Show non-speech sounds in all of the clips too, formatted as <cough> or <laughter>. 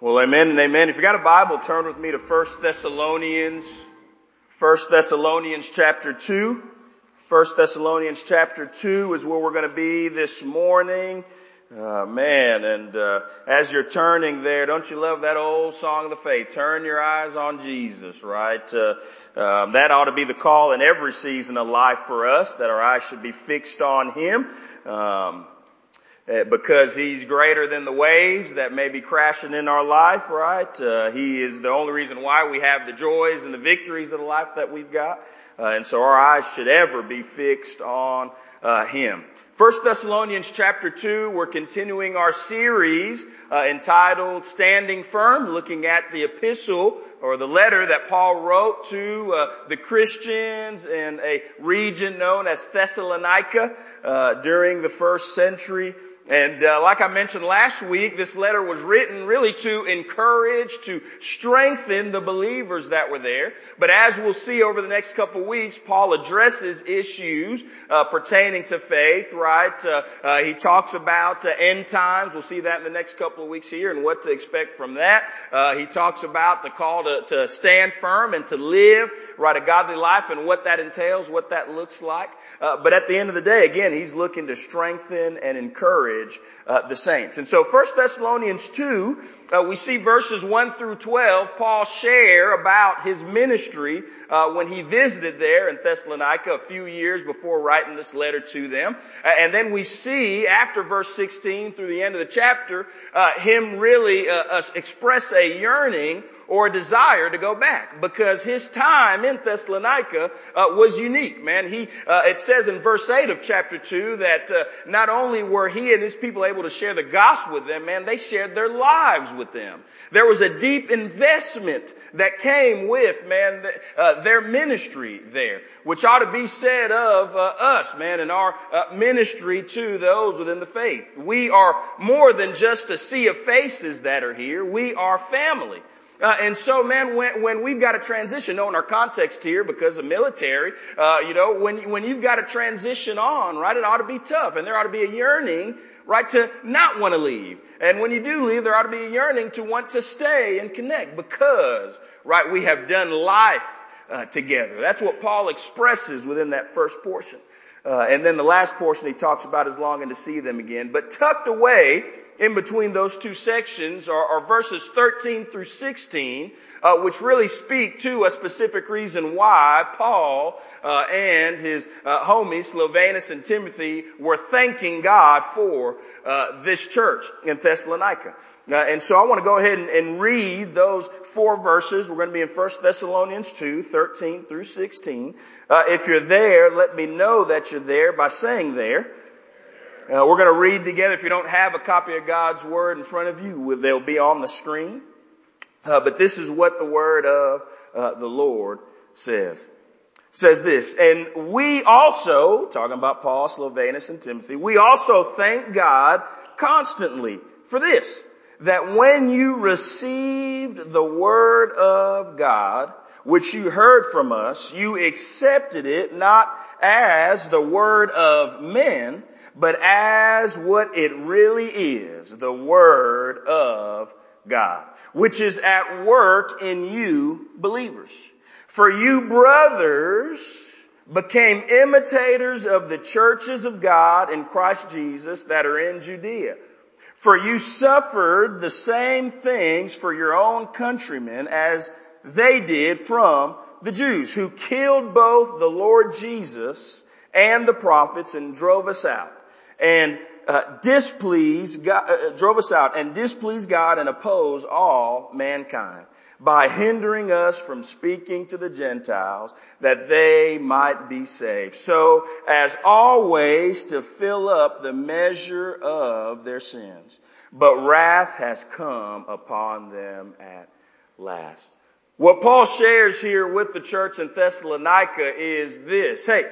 Well, amen and amen. If you got a Bible, turn with me to 1 Thessalonians, 1 Thessalonians chapter 2. 1 Thessalonians chapter 2 is where we're going to be this morning. Uh, man, and uh, as you're turning there, don't you love that old song of the faith? Turn your eyes on Jesus, right? Uh, um, that ought to be the call in every season of life for us, that our eyes should be fixed on Him. Um, because he's greater than the waves that may be crashing in our life, right? Uh, he is the only reason why we have the joys and the victories of the life that we've got. Uh, and so our eyes should ever be fixed on uh, him. First Thessalonians chapter 2, we're continuing our series uh, entitled Standing Firm, looking at the epistle or the letter that Paul wrote to uh, the Christians in a region known as Thessalonica uh, during the first century and uh, like I mentioned last week, this letter was written really to encourage, to strengthen the believers that were there. But as we'll see over the next couple of weeks, Paul addresses issues uh, pertaining to faith. Right? Uh, uh he talks about uh, end times. We'll see that in the next couple of weeks here, and what to expect from that. Uh, he talks about the call to, to stand firm and to live right a godly life, and what that entails, what that looks like. Uh, but at the end of the day, again, he's looking to strengthen and encourage uh, the saints. And so 1 Thessalonians 2, uh, we see verses 1 through 12, Paul share about his ministry uh, when he visited there in Thessalonica a few years before writing this letter to them. Uh, and then we see after verse 16 through the end of the chapter, uh, him really express a yearning or a desire to go back because his time in Thessalonica uh, was unique, man. He, uh, it says in verse 8 of chapter 2 that uh, not only were he and his people able to share the gospel with them, man, they shared their lives with them. There was a deep investment that came with, man, uh, their ministry there, which ought to be said of uh, us, man, in our uh, ministry to those within the faith. We are more than just a sea of faces that are here. We are family. Uh, and so, man, when, when we've got to transition, knowing our context here because of military, uh, you know, when, when you've got to transition on, right, it ought to be tough. And there ought to be a yearning, right, to not want to leave. And when you do leave, there ought to be a yearning to want to stay and connect because, right, we have done life uh, together. That's what Paul expresses within that first portion. Uh, and then the last portion he talks about is longing to see them again. But tucked away in between those two sections are, are verses 13 through 16, uh, which really speak to a specific reason why Paul uh, and his uh, homies, Silvanus and Timothy, were thanking God for uh, this church in Thessalonica. Uh, and so I want to go ahead and, and, read those four verses. We're going to be in 1 Thessalonians 2, 13 through 16. Uh, if you're there, let me know that you're there by saying there. Uh, we're going to read together. If you don't have a copy of God's Word in front of you, they'll be on the screen. Uh, but this is what the Word of uh, the Lord says. It says this, and we also, talking about Paul, Silvanus, and Timothy, we also thank God constantly for this, that when you received the Word of God, which you heard from us, you accepted it not as the Word of men, but as what it really is, the Word of God, which is at work in you believers. For you brothers became imitators of the churches of God in Christ Jesus that are in Judea. For you suffered the same things for your own countrymen as they did from the Jews who killed both the Lord Jesus and the prophets and drove us out and uh, God, uh, drove us out and displease God and oppose all mankind by hindering us from speaking to the Gentiles that they might be saved. So as always to fill up the measure of their sins. But wrath has come upon them at last. What Paul shares here with the church in Thessalonica is this. Hey,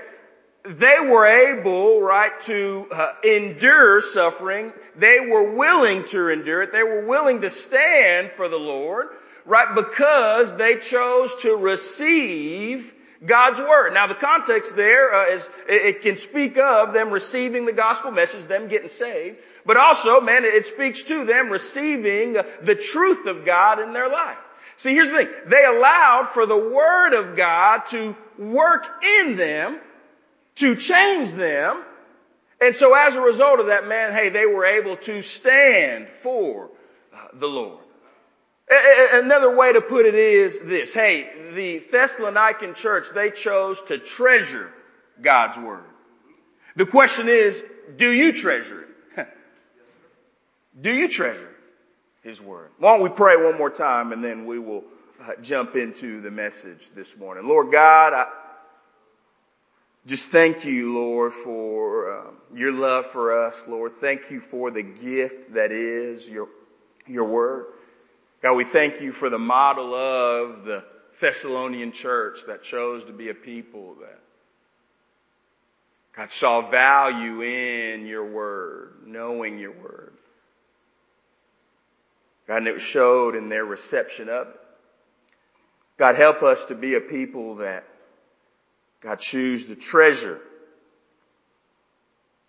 they were able, right, to uh, endure suffering. They were willing to endure it. They were willing to stand for the Lord, right, because they chose to receive God's Word. Now the context there uh, is, it can speak of them receiving the gospel message, them getting saved, but also, man, it speaks to them receiving the truth of God in their life. See, here's the thing. They allowed for the Word of God to work in them, to change them, and so as a result of that, man, hey, they were able to stand for uh, the Lord. Another way to put it is this. Hey, the Thessalonican church, they chose to treasure God's Word. The question is, do you treasure it? <laughs> do you treasure His Word? Why don't we pray one more time and then we will uh, jump into the message this morning. Lord God, I just thank you, Lord, for um, your love for us, Lord. Thank you for the gift that is your, your Word. God, we thank you for the model of the Thessalonian church that chose to be a people that God saw value in your word, knowing your word. God, and it showed in their reception of it. God, help us to be a people that God choose the treasure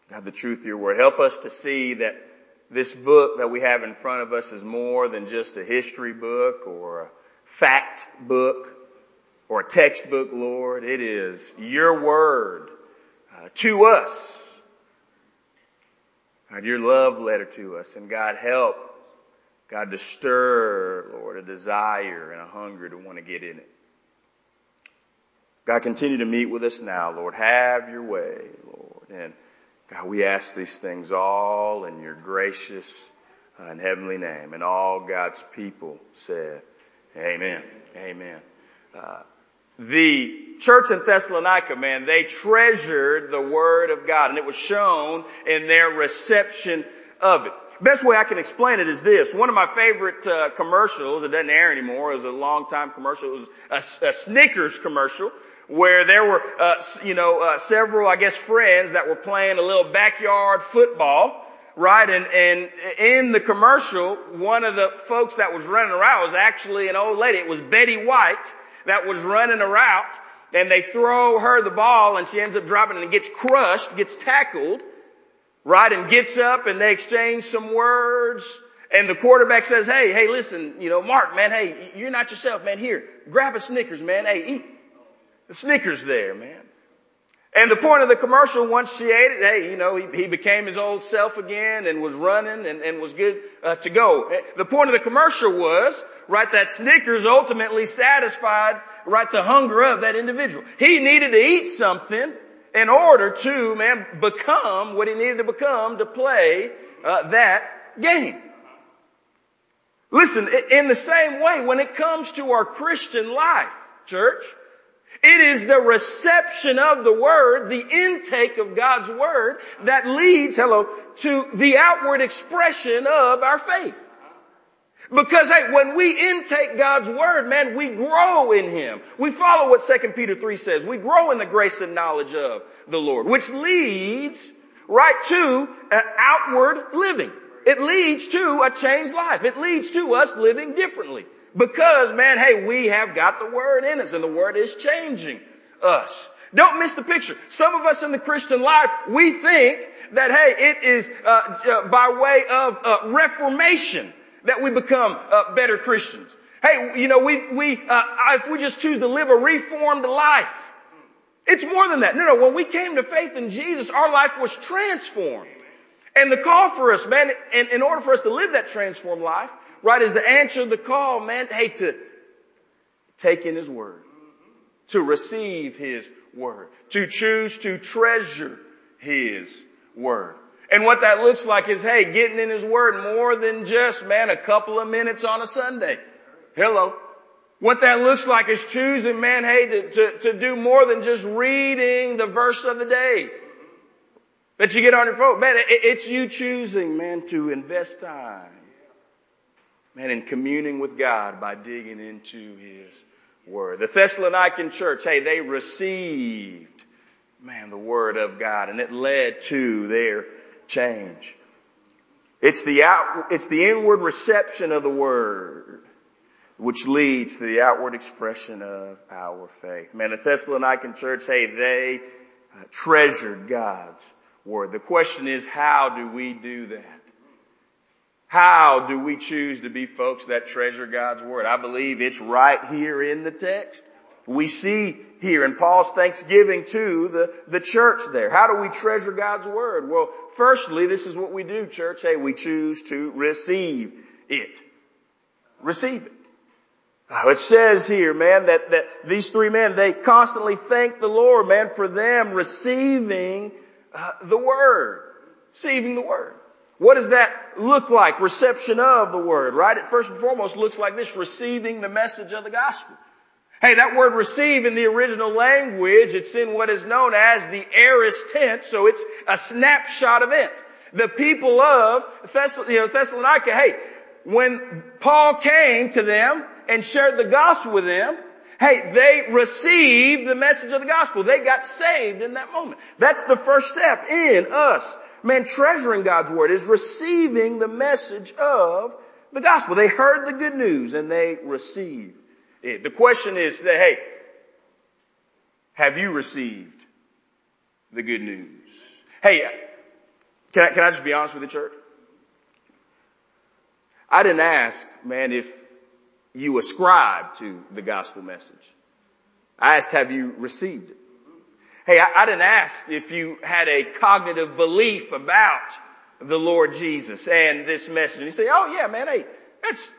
God, the truth of your word. Help us to see that this book that we have in front of us is more than just a history book or a fact book or a textbook, Lord. It is your word uh, to us. God, your love letter to us. And God, help God to stir, Lord, a desire and a hunger to want to get in it. God, continue to meet with us now, Lord. Have your way, Lord. And God, we ask these things all in your gracious uh, and heavenly name. And all God's people said, Amen. Amen. Uh, the church in Thessalonica, man, they treasured the Word of God, and it was shown in their reception of it. Best way I can explain it is this. One of my favorite uh, commercials, it doesn't air anymore, it was a long time commercial. It was a, a Snickers commercial where there were, uh, you know, uh, several, I guess, friends that were playing a little backyard football, right? And, and in the commercial, one of the folks that was running around was actually an old lady. It was Betty White that was running around and they throw her the ball and she ends up dropping and gets crushed, gets tackled, right? And gets up and they exchange some words. And the quarterback says, hey, hey, listen, you know, Mark, man, hey, you're not yourself, man. Here, grab a Snickers, man. Hey, eat, the Snickers there, man. And the point of the commercial, once she ate it, hey, you know, he, he became his old self again and was running and, and was good uh, to go. The point of the commercial was, right, that Snickers ultimately satisfied, right, the hunger of that individual. He needed to eat something in order to, man, become what he needed to become to play uh, that game. Listen, in the same way, when it comes to our Christian life, church, it is the reception of the Word, the intake of God's Word that leads, hello, to the outward expression of our faith. Because hey, when we intake God's Word, man, we grow in Him. We follow what 2 Peter 3 says. We grow in the grace and knowledge of the Lord, which leads right to an outward living. It leads to a changed life. It leads to us living differently. Because, man, hey, we have got the Word in us and the Word is changing us. Don't miss the picture. Some of us in the Christian life, we think that, hey, it is uh, uh, by way of uh, reformation that we become uh, better Christians. Hey, you know, we, we, uh, if we just choose to live a reformed life, it's more than that. No, no, when we came to faith in Jesus, our life was transformed. And the call for us, man, in, in order for us to live that transformed life, right, is to answer the call, man, hey, to take in His Word, to receive His Word, to choose to treasure His Word. And what that looks like is, hey, getting in His Word more than just, man, a couple of minutes on a Sunday. Hello. What that looks like is choosing, man, hey, to, to, to do more than just reading the verse of the day that you get on your phone. Man, it, it's you choosing, man, to invest time man, in communing with God by digging into His Word. The Thessalonican church, hey, they received, man, the Word of God, and it led to their change. It's the out, it's the inward reception of the Word which leads to the outward expression of our faith. Man, the Thessalonican church, hey, they uh, treasured God's Word. The question is, how do we do that? How do we choose to be folks that treasure God's Word? I believe it's right here in the text. We see here in Paul's thanksgiving to the, the church there. How do we treasure God's Word? Well, firstly, this is what we do, church. Hey, we choose to receive it. Receive it. It says here, man, that, that these three men, they constantly thank the Lord, man, for them receiving uh, the Word. Receiving the Word. What does that look like? Reception of the Word, right? It first and foremost looks like this, receiving the message of the gospel. Hey, that word receive in the original language, it's in what is known as the aorist tense, so it's a snapshot event. The people of Thessalonica, hey, when Paul came to them and shared the gospel with them, hey, they received the message of the gospel. They got saved in that moment. That's the first step in us. Man, treasuring God's word is receiving the message of the gospel. They heard the good news and they received it. The question is that, hey, have you received the good news? Hey, can I, can I just be honest with the church? I didn't ask, man, if you ascribe to the gospel message. I asked, have you received it? Hey, I, I didn't ask if you had a cognitive belief about the Lord Jesus and this message. And you say, oh yeah, man, hey, that's,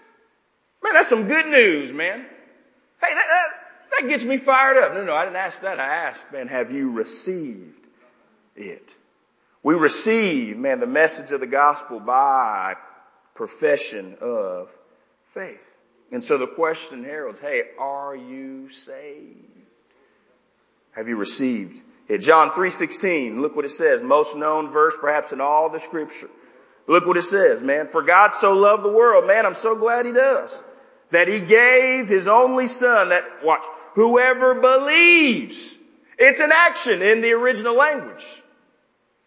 man, that's some good news, man. Hey, that, that, that gets me fired up. No, no, I didn't ask that. I asked, man, have you received it? We receive, man, the message of the gospel by profession of faith. And so the question heralds, hey, are you saved? Have you received it? John 3.16, look what it says. Most known verse perhaps in all the scripture. Look what it says, man. For God so loved the world, man, I'm so glad he does that he gave his only son that, watch, whoever believes, it's an action in the original language,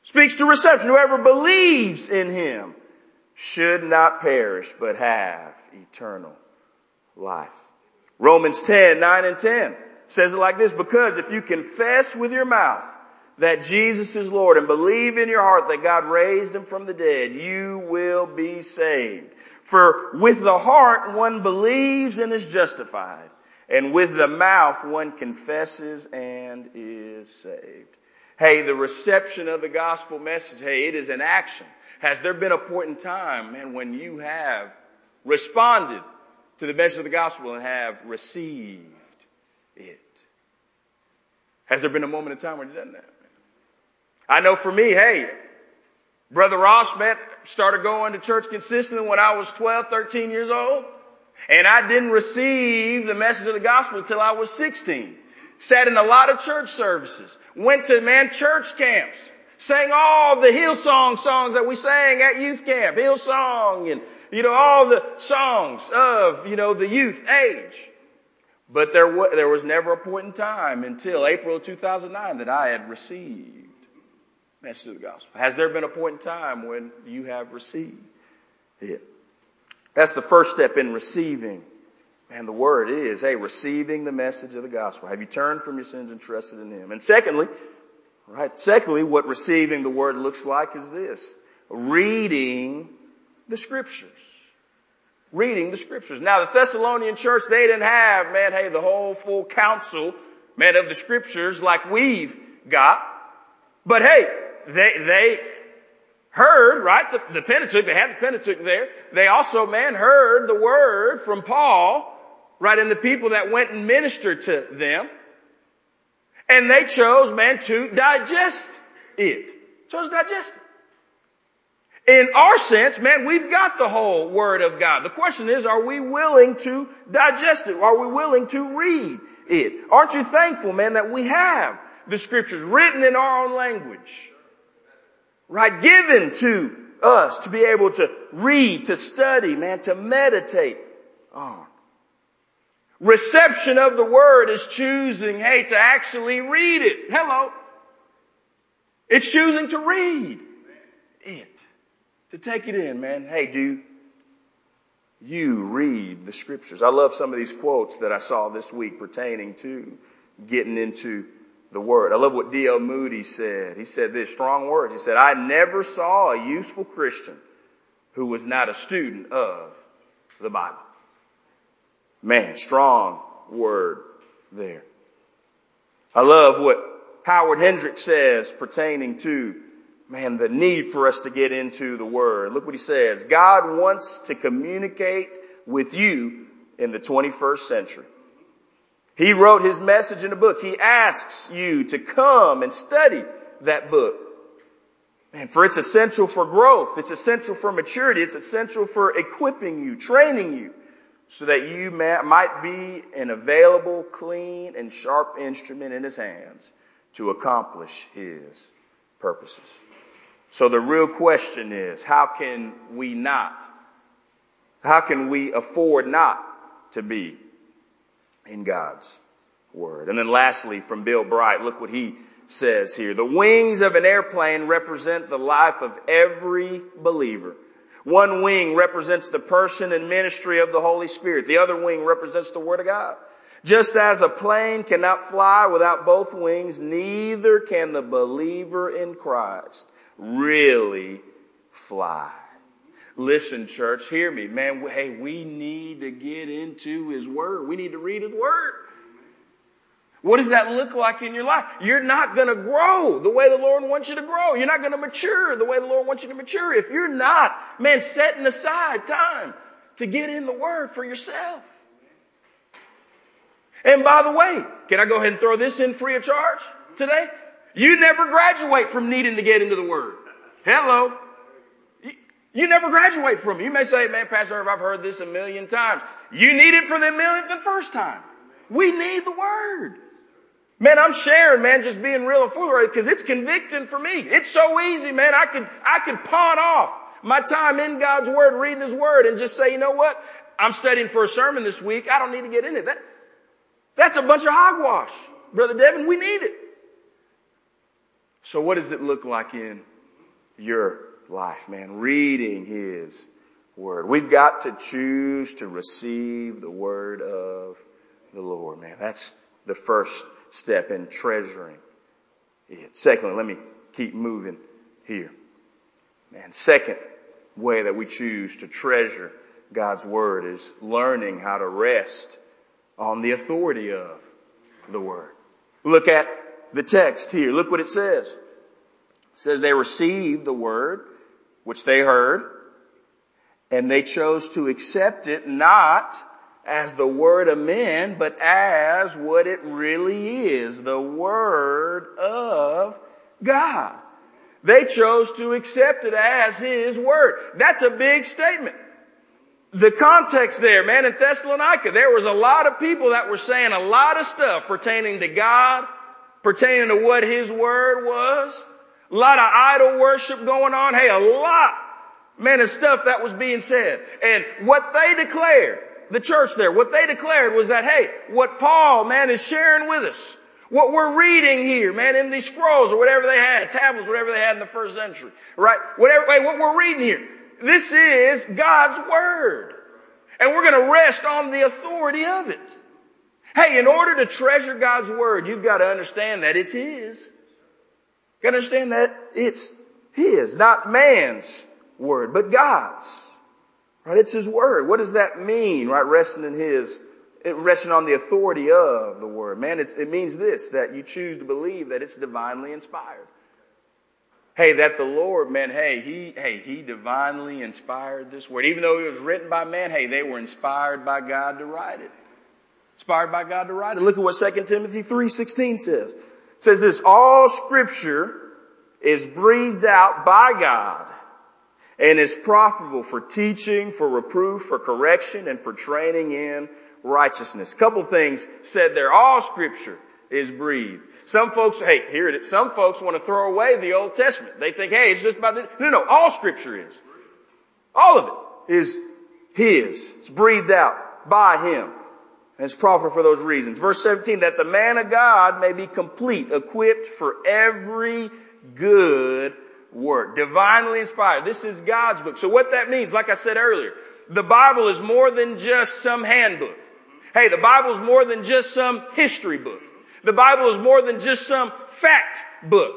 speaks to reception, whoever believes in him should not perish, but have eternal life. Romans 10, 9 and 10 says it like this, because if you confess with your mouth that Jesus is Lord and believe in your heart that God raised him from the dead, you will be saved. For with the heart one believes and is justified, and with the mouth one confesses and is saved. Hey, the reception of the gospel message, hey, it is an action. Has there been a point in time, man, when you have responded to the message of the gospel and have received it? Has there been a moment in time when you've done that? I know for me, hey, Brother Ross, man, started going to church consistently when I was 12, 13 years old. And I didn't receive the message of the gospel until I was 16. Sat in a lot of church services. Went to, man, church camps. Sang all the Hillsong songs that we sang at youth camp. Hillsong and, you know, all the songs of, you know, the youth age. But there, was, there was never a point in time until April of 2009 that I had received the message of the gospel? Has there been a point in time when you have received it? That's the first step in receiving. And the word is, hey, receiving the message of the gospel. Have you turned from your sins and trusted in Him? And secondly, right, secondly, what receiving the word looks like is this. Reading the scriptures. Reading the scriptures. Now the Thessalonian church, they didn't have, man, hey, the whole full counsel, man, of the scriptures like we've got. But hey, they, they heard, right, the, the Pentateuch, they had the Pentateuch there. They also, man, heard the word from Paul, right, and the people that went and ministered to them. And they chose, man, to digest it. Chose to digest it. In our sense, man, we've got the whole Word of God. The question is, are we willing to digest it? Are we willing to read it? Aren't you thankful, man, that we have the Scriptures written in our own language? right, given to us to be able to read, to study, man, to meditate on. Reception of the word is choosing, hey, to actually read it. Hello. It's choosing to read it. To take it in, man. Hey, do you read the scriptures? I love some of these quotes that I saw this week pertaining to getting into the word. I love what D.L. Moody said. He said this strong word. He said, I never saw a useful Christian who was not a student of the Bible. Man, strong word there. I love what Howard Hendricks says pertaining to, man, the need for us to get into the Word. Look what he says. God wants to communicate with you in the 21st century. He wrote his message in a book. He asks you to come and study that book. And for it's essential for growth. It's essential for maturity. It's essential for equipping you, training you so that you may, might be an available, clean, and sharp instrument in his hands to accomplish his purposes. So the real question is, how can we not, how can we afford not to be in God's word? And then lastly, from Bill Bright, look what he says here. The wings of an airplane represent the life of every believer. One wing represents the person and ministry of the Holy Spirit. The other wing represents the Word of God. Just as a plane cannot fly without both wings, neither can the believer in Christ really fly. Listen, church, hear me. Man, hey, we need to get into His Word. We need to read His Word. What does that look like in your life? You're not going to grow the way the Lord wants you to grow. You're not going to mature the way the Lord wants you to mature if you're not, man, setting aside time to get in the Word for yourself. And by the way, can I go ahead and throw this in free of charge today? You never graduate from needing to get into the Word. Hello. You never graduate from it. You may say, man, Pastor Irv, I've heard this a million times. You need it for the millionth and first time. We need the Word. Man, I'm sharing, man, just being real and forthright because it's convicting for me. It's so easy, man. I could, I could pawn off my time in God's Word, reading His Word and just say, you know what? I'm studying for a sermon this week. I don't need to get in it. That, that's a bunch of hogwash. Brother Devin, we need it. So what does it look like in your life, man? Reading His Word. We've got to choose to receive the Word of the Lord, man. That's the first step in treasuring it. Secondly, let me keep moving here. Man, second way that we choose to treasure God's Word is learning how to rest on the authority of the Word. Look at the text here. Look what it says. It says they received the Word which they heard and they chose to accept it not as the word of men, but as what it really is, the word of God. They chose to accept it as His word. That's a big statement. The context there, man, in Thessalonica, there was a lot of people that were saying a lot of stuff pertaining to God, pertaining to what His word was. A lot of idol worship going on. Hey, a lot, man, of stuff that was being said. And what they declared the church there, what they declared was that, hey, what Paul, man, is sharing with us, what we're reading here, man, in these scrolls or whatever they had, tablets, whatever they had in the first century, right? Whatever, hey, what we're reading here, this is God's Word. And we're going to rest on the authority of it. Hey, in order to treasure God's Word, you've got to understand that it's His. To understand that it's His, not man's Word, but God's. Right? It's His Word. What does that mean? Right? Resting in His, resting on the authority of the Word. Man, it means this, that you choose to believe that it's divinely inspired. Hey, that the Lord, man, hey, He, hey, He divinely inspired this Word. Even though it was written by man, hey, they were inspired by God to write it. Inspired by God to write it. Look at what 2 Timothy 3.16 says. It says this, all scripture is breathed out by God and is profitable for teaching, for reproof, for correction, and for training in righteousness. Couple things said there. All scripture is breathed. Some folks, hey, here it is. Some folks want to throw away the Old Testament. They think, hey, it's just about the, no, no, all scripture is. All of it is His. It's breathed out by Him. And profitable for those reasons. Verse 17, that the man of God may be complete, equipped for every good work. Divinely inspired. This is God's book. So what that means, like I said earlier, the Bible is more than just some handbook. Hey, the Bible is more than just some history book. The Bible is more than just some fact book.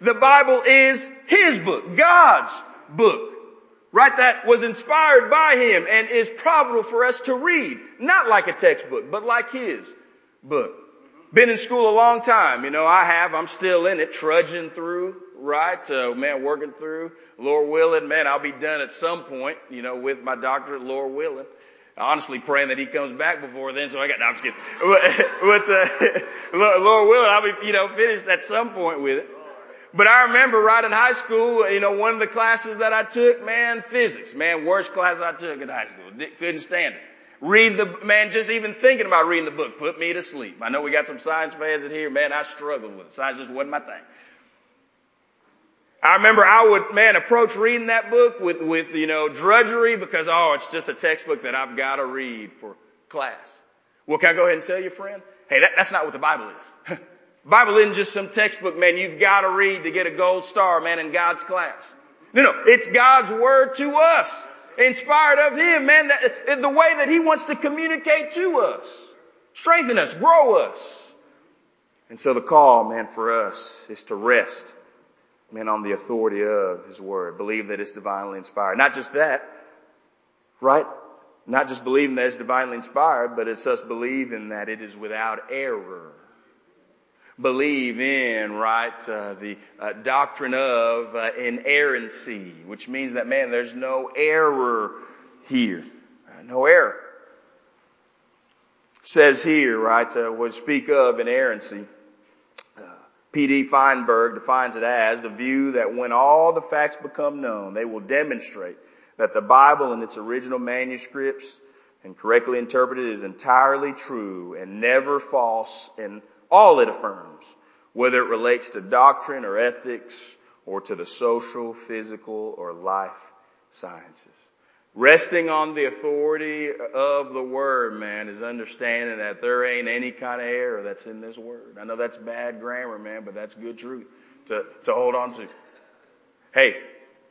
The Bible is His book, God's book. Right? That was inspired by him and is profitable for us to read. Not like a textbook, but like his book. Been in school a long time. You know, I have. I'm still in it, trudging through, right? Uh, man, working through. Lord willing, man, I'll be done at some point, you know, with my doctorate, Lord willing. Honestly praying that he comes back before then, so I got, no, I'm just kidding. <laughs> But, uh, <laughs> Lord willing, I'll be, you know, finished at some point with it. But I remember right in high school, you know, one of the classes that I took, man, physics, man, worst class I took in high school. Couldn't stand it. Read the, man, just even thinking about reading the book put me to sleep. I know we got some science fans in here, man, I struggled with it. Science just wasn't my thing. I remember I would, man, approach reading that book with, with, you know, drudgery because, oh, it's just a textbook that I've got to read for class. Well, can I go ahead and tell you, friend? Hey, that, that's not what the Bible is. <laughs> Bible isn't just some textbook, man, you've got to read to get a gold star, man, in God's class. No, no, it's God's word to us. Inspired of Him, man, that, the way that He wants to communicate to us. Strengthen us, grow us. And so the call, man, for us is to rest, man, on the authority of His Word. Believe that it's divinely inspired. Not just that, right? Not just believing that it's divinely inspired, but it's us believing that it is without error believe in, right, uh, the uh, doctrine of uh, inerrancy, which means that, man, there's no error here. Uh, no error. says here, right, uh, speak of inerrancy. Uh, P.D. Feinberg defines it as the view that when all the facts become known, they will demonstrate that the Bible in its original manuscripts and correctly interpreted is entirely true and never false and all it affirms, whether it relates to doctrine or ethics or to the social, physical, or life sciences. Resting on the authority of the Word, man, is understanding that there ain't any kind of error that's in this Word. I know that's bad grammar, man, but that's good truth to, to hold on to. Hey,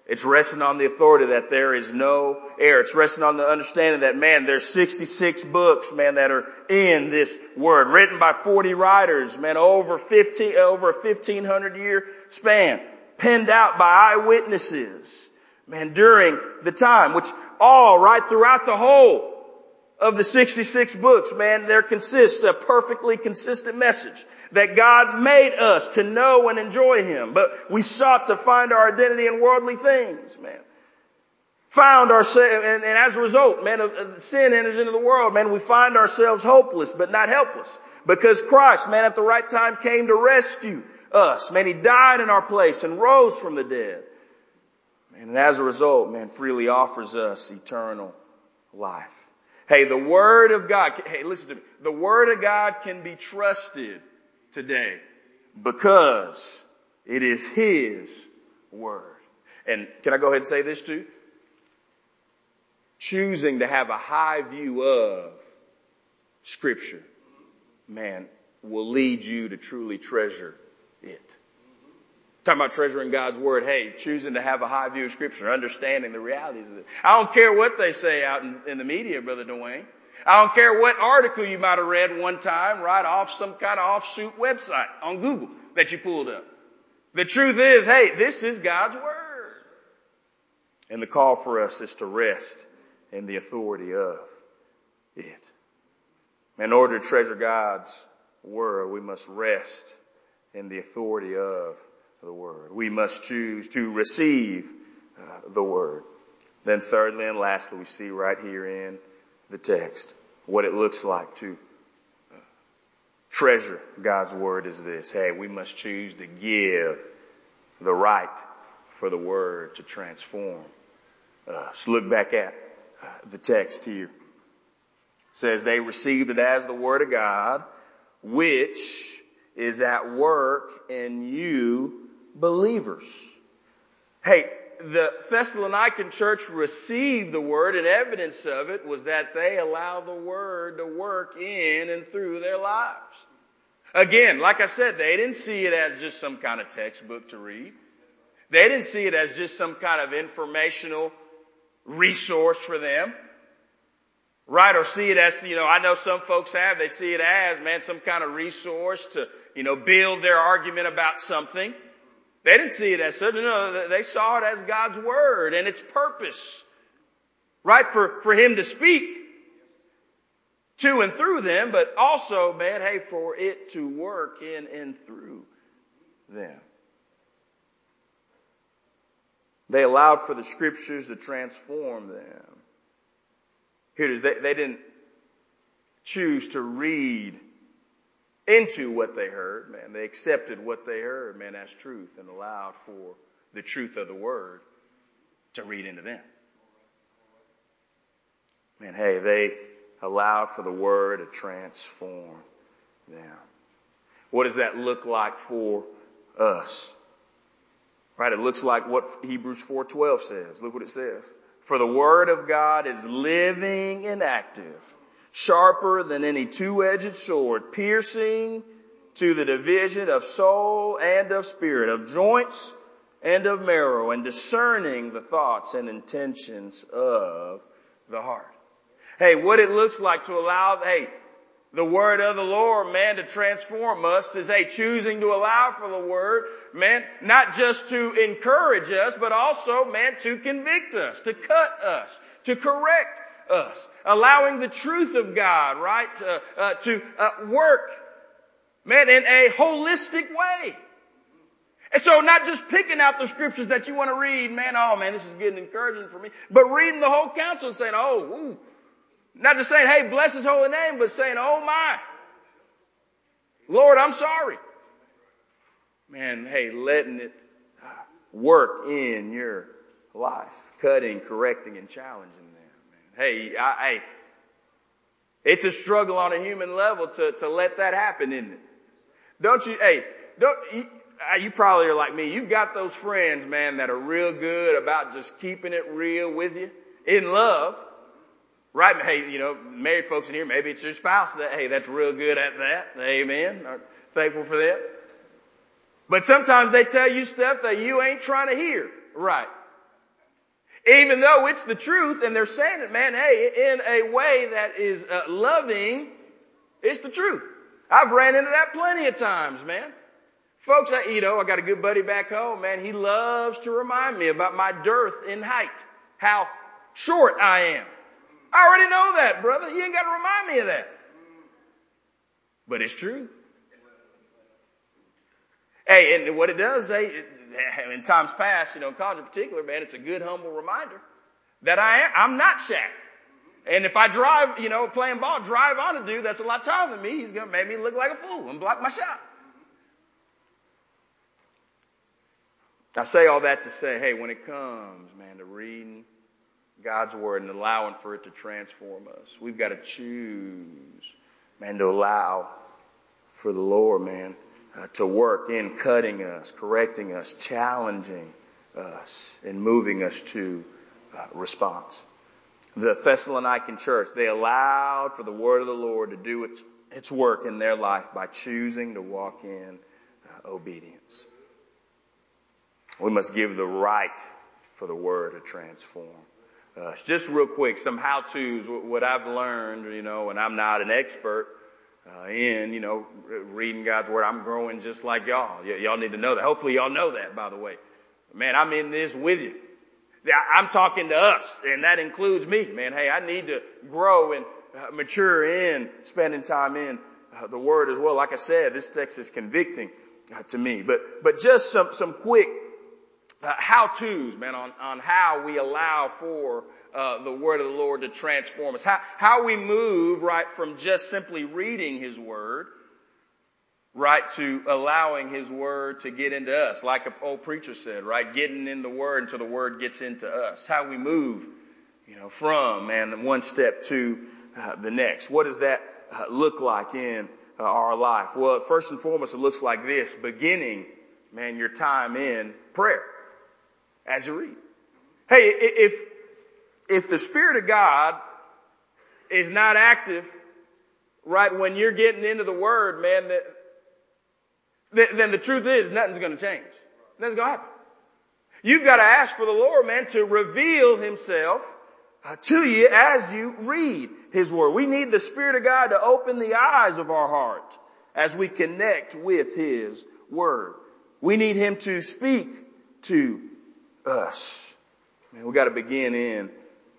it's resting on the authority that there is no error. It's resting on the understanding that, man, there's 66 books, man, that are in this word, written by 40 writers, man, over 15, over a 1500 year span, penned out by eyewitnesses, man, during the time, which all right throughout the whole of the 66 books, man, there consists a perfectly consistent message that God made us to know and enjoy Him, but we sought to find our identity in worldly things, man. Found ourselves, and, and, as a result, man, sin enters into the world, man, we find ourselves hopeless, but not helpless. Because Christ, man, at the right time came to rescue us. Man, He died in our place and rose from the dead. Man, and as a result, man, freely offers us eternal life. Hey, the Word of God, hey, listen to me. The Word of God can be trusted today because it is His Word. And can I go ahead and say this too? Choosing to have a high view of Scripture, man, will lead you to truly treasure it. Talking about treasuring God's Word, hey, choosing to have a high view of Scripture, understanding the realities of it. I don't care what they say out in, in the media, Brother Dwayne. I don't care what article you might have read one time, right off some kind of offshoot website on Google that you pulled up. The truth is, hey, this is God's Word. And the call for us is to rest in the authority of it. In order to treasure God's Word, we must rest in the authority of the Word. We must choose to receive uh, the Word. Then thirdly and lastly, we see right here in the text. What it looks like to uh, treasure God's word is this. Hey, we must choose to give the right for the word to transform us. Look back at uh, the text here. It says they received it as the word of God, which is at work in you believers. Hey, the Thessalonican church received the word and evidence of it was that they allowed the word to work in and through their lives. Again, like I said, they didn't see it as just some kind of textbook to read. They didn't see it as just some kind of informational resource for them. Right? Or see it as, you know, I know some folks have, they see it as, man, some kind of resource to, you know, build their argument about something. They didn't see it as such. No, they saw it as God's word and its purpose. Right? For, for him to speak to and through them, but also, man, hey, for it to work in and through them. They allowed for the scriptures to transform them. Here it is. They, they didn't choose to read into what they heard, man. They accepted what they heard, man, as truth and allowed for the truth of the word to read into them. Man, hey, they allowed for the word to transform them. What does that look like for us? Right? It looks like what Hebrews 4:12 says. Look what it says. For the word of God is living and active sharper than any two-edged sword, piercing to the division of soul and of spirit, of joints and of marrow, and discerning the thoughts and intentions of the heart. Hey, what it looks like to allow, hey, the word of the Lord, man, to transform us is, hey, choosing to allow for the word, man, not just to encourage us, but also, man, to convict us, to cut us, to correct us. Allowing the truth of God, right, uh, uh, to uh, work, man, in a holistic way. And so not just picking out the scriptures that you want to read, man, oh man, this is getting encouraging for me, but reading the whole counsel and saying, oh, ooh. Not just saying, hey, bless his holy name, but saying, oh my. Lord, I'm sorry. Man, hey, letting it work in your life. Cutting, correcting, and challenging. Hey, I, hey, it's a struggle on a human level to, to let that happen, isn't it? Don't you, hey, don't, you, uh, you probably are like me. You've got those friends, man, that are real good about just keeping it real with you in love. Right? Hey, you know, married folks in here, maybe it's your spouse that, hey, that's real good at that. Amen. Are thankful for that. But sometimes they tell you stuff that you ain't trying to hear. Right. Even though it's the truth and they're saying it, man, hey, in a way that is uh, loving, it's the truth. I've ran into that plenty of times, man. Folks, I, you know, I got a good buddy back home, man. He loves to remind me about my dearth in height. How short I am. I already know that, brother. You ain't got to remind me of that. But it's true. Hey, and what it does, they, <laughs> in times past, you know, in college in particular, man, it's a good humble reminder that I am, I'm not Shaq. And if I drive, you know, playing ball, drive on a dude that's a lot taller than me, he's going to make me look like a fool and block my shot. I say all that to say, hey, when it comes, man, to reading God's word and allowing for it to transform us, we've got to choose, man, to allow for the Lord, man, uh, to work in cutting us, correcting us, challenging us, and moving us to uh, response. The Thessalonican church, they allowed for the word of the Lord to do its, its work in their life by choosing to walk in uh, obedience. We must give the right for the word to transform us. Just real quick, some how-tos, what I've learned, you know, and I'm not an expert, uh, in, you know, reading God's Word. I'm growing just like y'all. Y- y'all need to know that. Hopefully y'all know that, by the way. Man, I'm in this with you. I'm talking to us, and that includes me, man. Hey, I need to grow and uh, mature in spending time in uh, the Word as well. Like I said, this text is convicting uh, to me. But, but just some, some quick uh, how-tos, man, on, on how we allow for uh, the word of the Lord to transform us. How, how we move, right, from just simply reading His word, right, to allowing His word to get into us. Like an old preacher said, right, getting in the word until the word gets into us. How we move, you know, from, and one step to uh, the next. What does that uh, look like in uh, our life? Well, first and foremost, it looks like this, beginning, man, your time in prayer as you read. Hey, if, if the Spirit of God is not active, right, when you're getting into the Word, man, that, then the truth is nothing's going to change. Nothing's going to happen. You've got to ask for the Lord, man, to reveal Himself uh, to you as you read His Word. We need the Spirit of God to open the eyes of our heart as we connect with His Word. We need Him to speak to us. Man, we got to begin in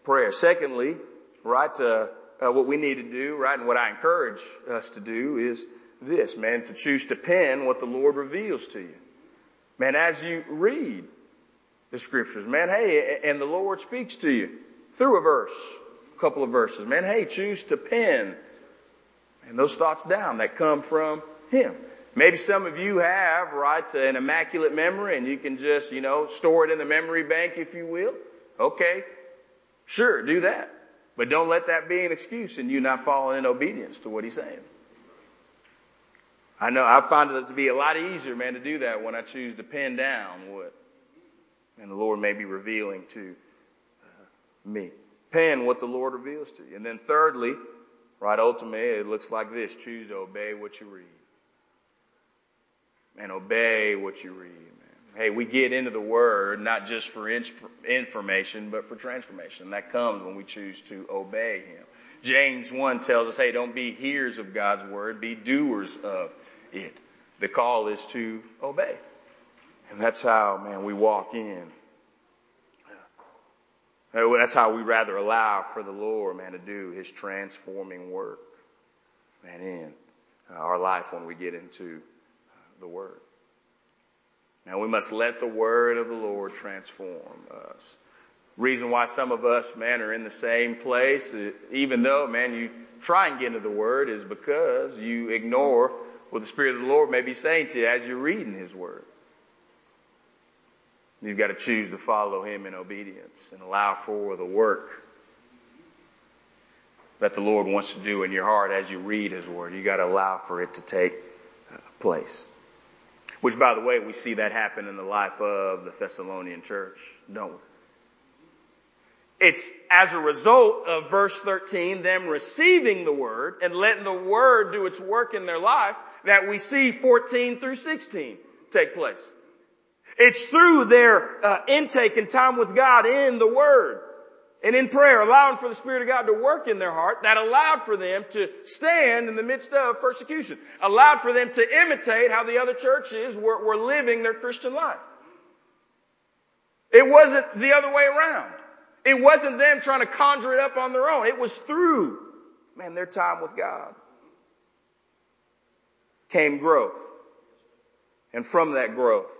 prayer. Secondly, right, uh, uh, what we need to do, right, and what I encourage us to do is this, man, to choose to pen what the Lord reveals to you. Man, as you read the scriptures, man, hey, and the Lord speaks to you through a verse, a couple of verses, man, hey, choose to pen and those thoughts down that come from Him. Maybe some of you have, right, an immaculate memory and you can just, you know, store it in the memory bank, if you will. Okay. Sure, do that. But don't let that be an excuse in you not following in obedience to what He's saying. I know I find it to be a lot easier, man, to do that when I choose to pen down what and the Lord may be revealing to uh, me. Pen what the Lord reveals to you. And then thirdly, right, ultimately, it looks like this. Choose to obey what you read. And obey what you read, man. Hey, we get into the Word not just for information, but for transformation. And that comes when we choose to obey Him. James 1 tells us, hey, don't be hearers of God's Word, be doers of it. The call is to obey. And that's how, man, we walk in. That's how we rather allow for the Lord, man, to do His transforming work, man, in our life when we get into the Word. Now we must let the Word of the Lord transform us. Reason why some of us, man, are in the same place, uh, even though, man, you try and get into the Word, is because you ignore what the Spirit of the Lord may be saying to you as you're reading His Word. You've got to choose to follow Him in obedience and allow for the work that the Lord wants to do in your heart as you read His Word. You've got to allow for it to take uh, place. Which, by the way, we see that happen in the life of the Thessalonian church, don't we? It's as a result of verse 13, them receiving the word and letting the word do its work in their life that we see 14 through 16 take place. It's through their uh, intake and time with God in the Word and in prayer, allowing for the Spirit of God to work in their heart, that allowed for them to stand in the midst of persecution, allowed for them to imitate how the other churches were, were living their Christian life. It wasn't the other way around. It wasn't them trying to conjure it up on their own. It was through, man, their time with God came growth. And from that growth,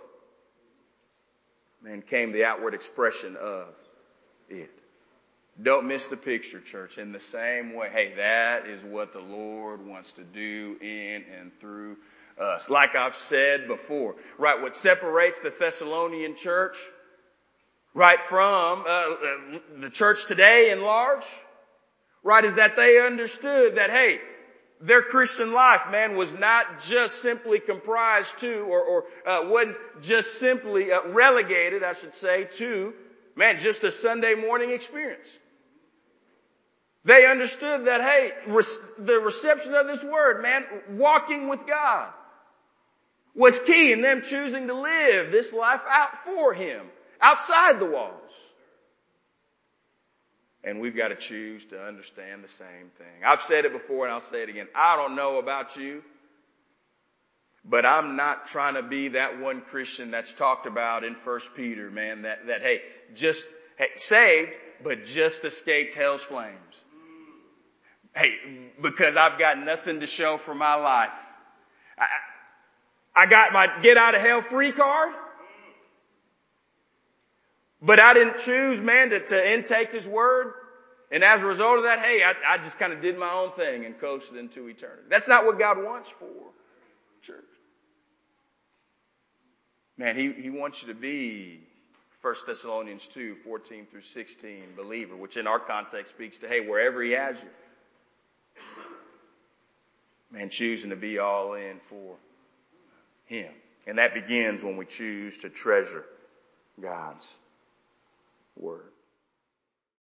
man, came the outward expression of it. Don't miss the picture, church. In the same way, hey, that is what the Lord wants to do in and through us. Like I've said before, right, what separates the Thessalonian church, right, from uh, uh the church today in large, right, is that they understood that, hey, their Christian life, man, was not just simply comprised to, or, or uh, wasn't just simply uh, relegated, I should say, to, man, just a Sunday morning experience. They understood that, hey, the reception of this word, man, walking with God, was key in them choosing to live this life out for Him, outside the walls. And we've got to choose to understand the same thing. I've said it before and I'll say it again. I don't know about you, but I'm not trying to be that one Christian that's talked about in First Peter, man, that, that, hey, just, hey, saved, but just escaped hell's flames. Hey, because I've got nothing to show for my life. I, I got my get out of hell free card. But I didn't choose, man, to, to intake His Word. And as a result of that, hey, I, I just kind of did my own thing and coasted into eternity. That's not what God wants for church. Man, He, he wants you to be 1 Thessalonians 2, 14 through 16 believer, which in our context speaks to, hey, wherever He has you. Man, choosing to be all in for Him. And that begins when we choose to treasure God's Word.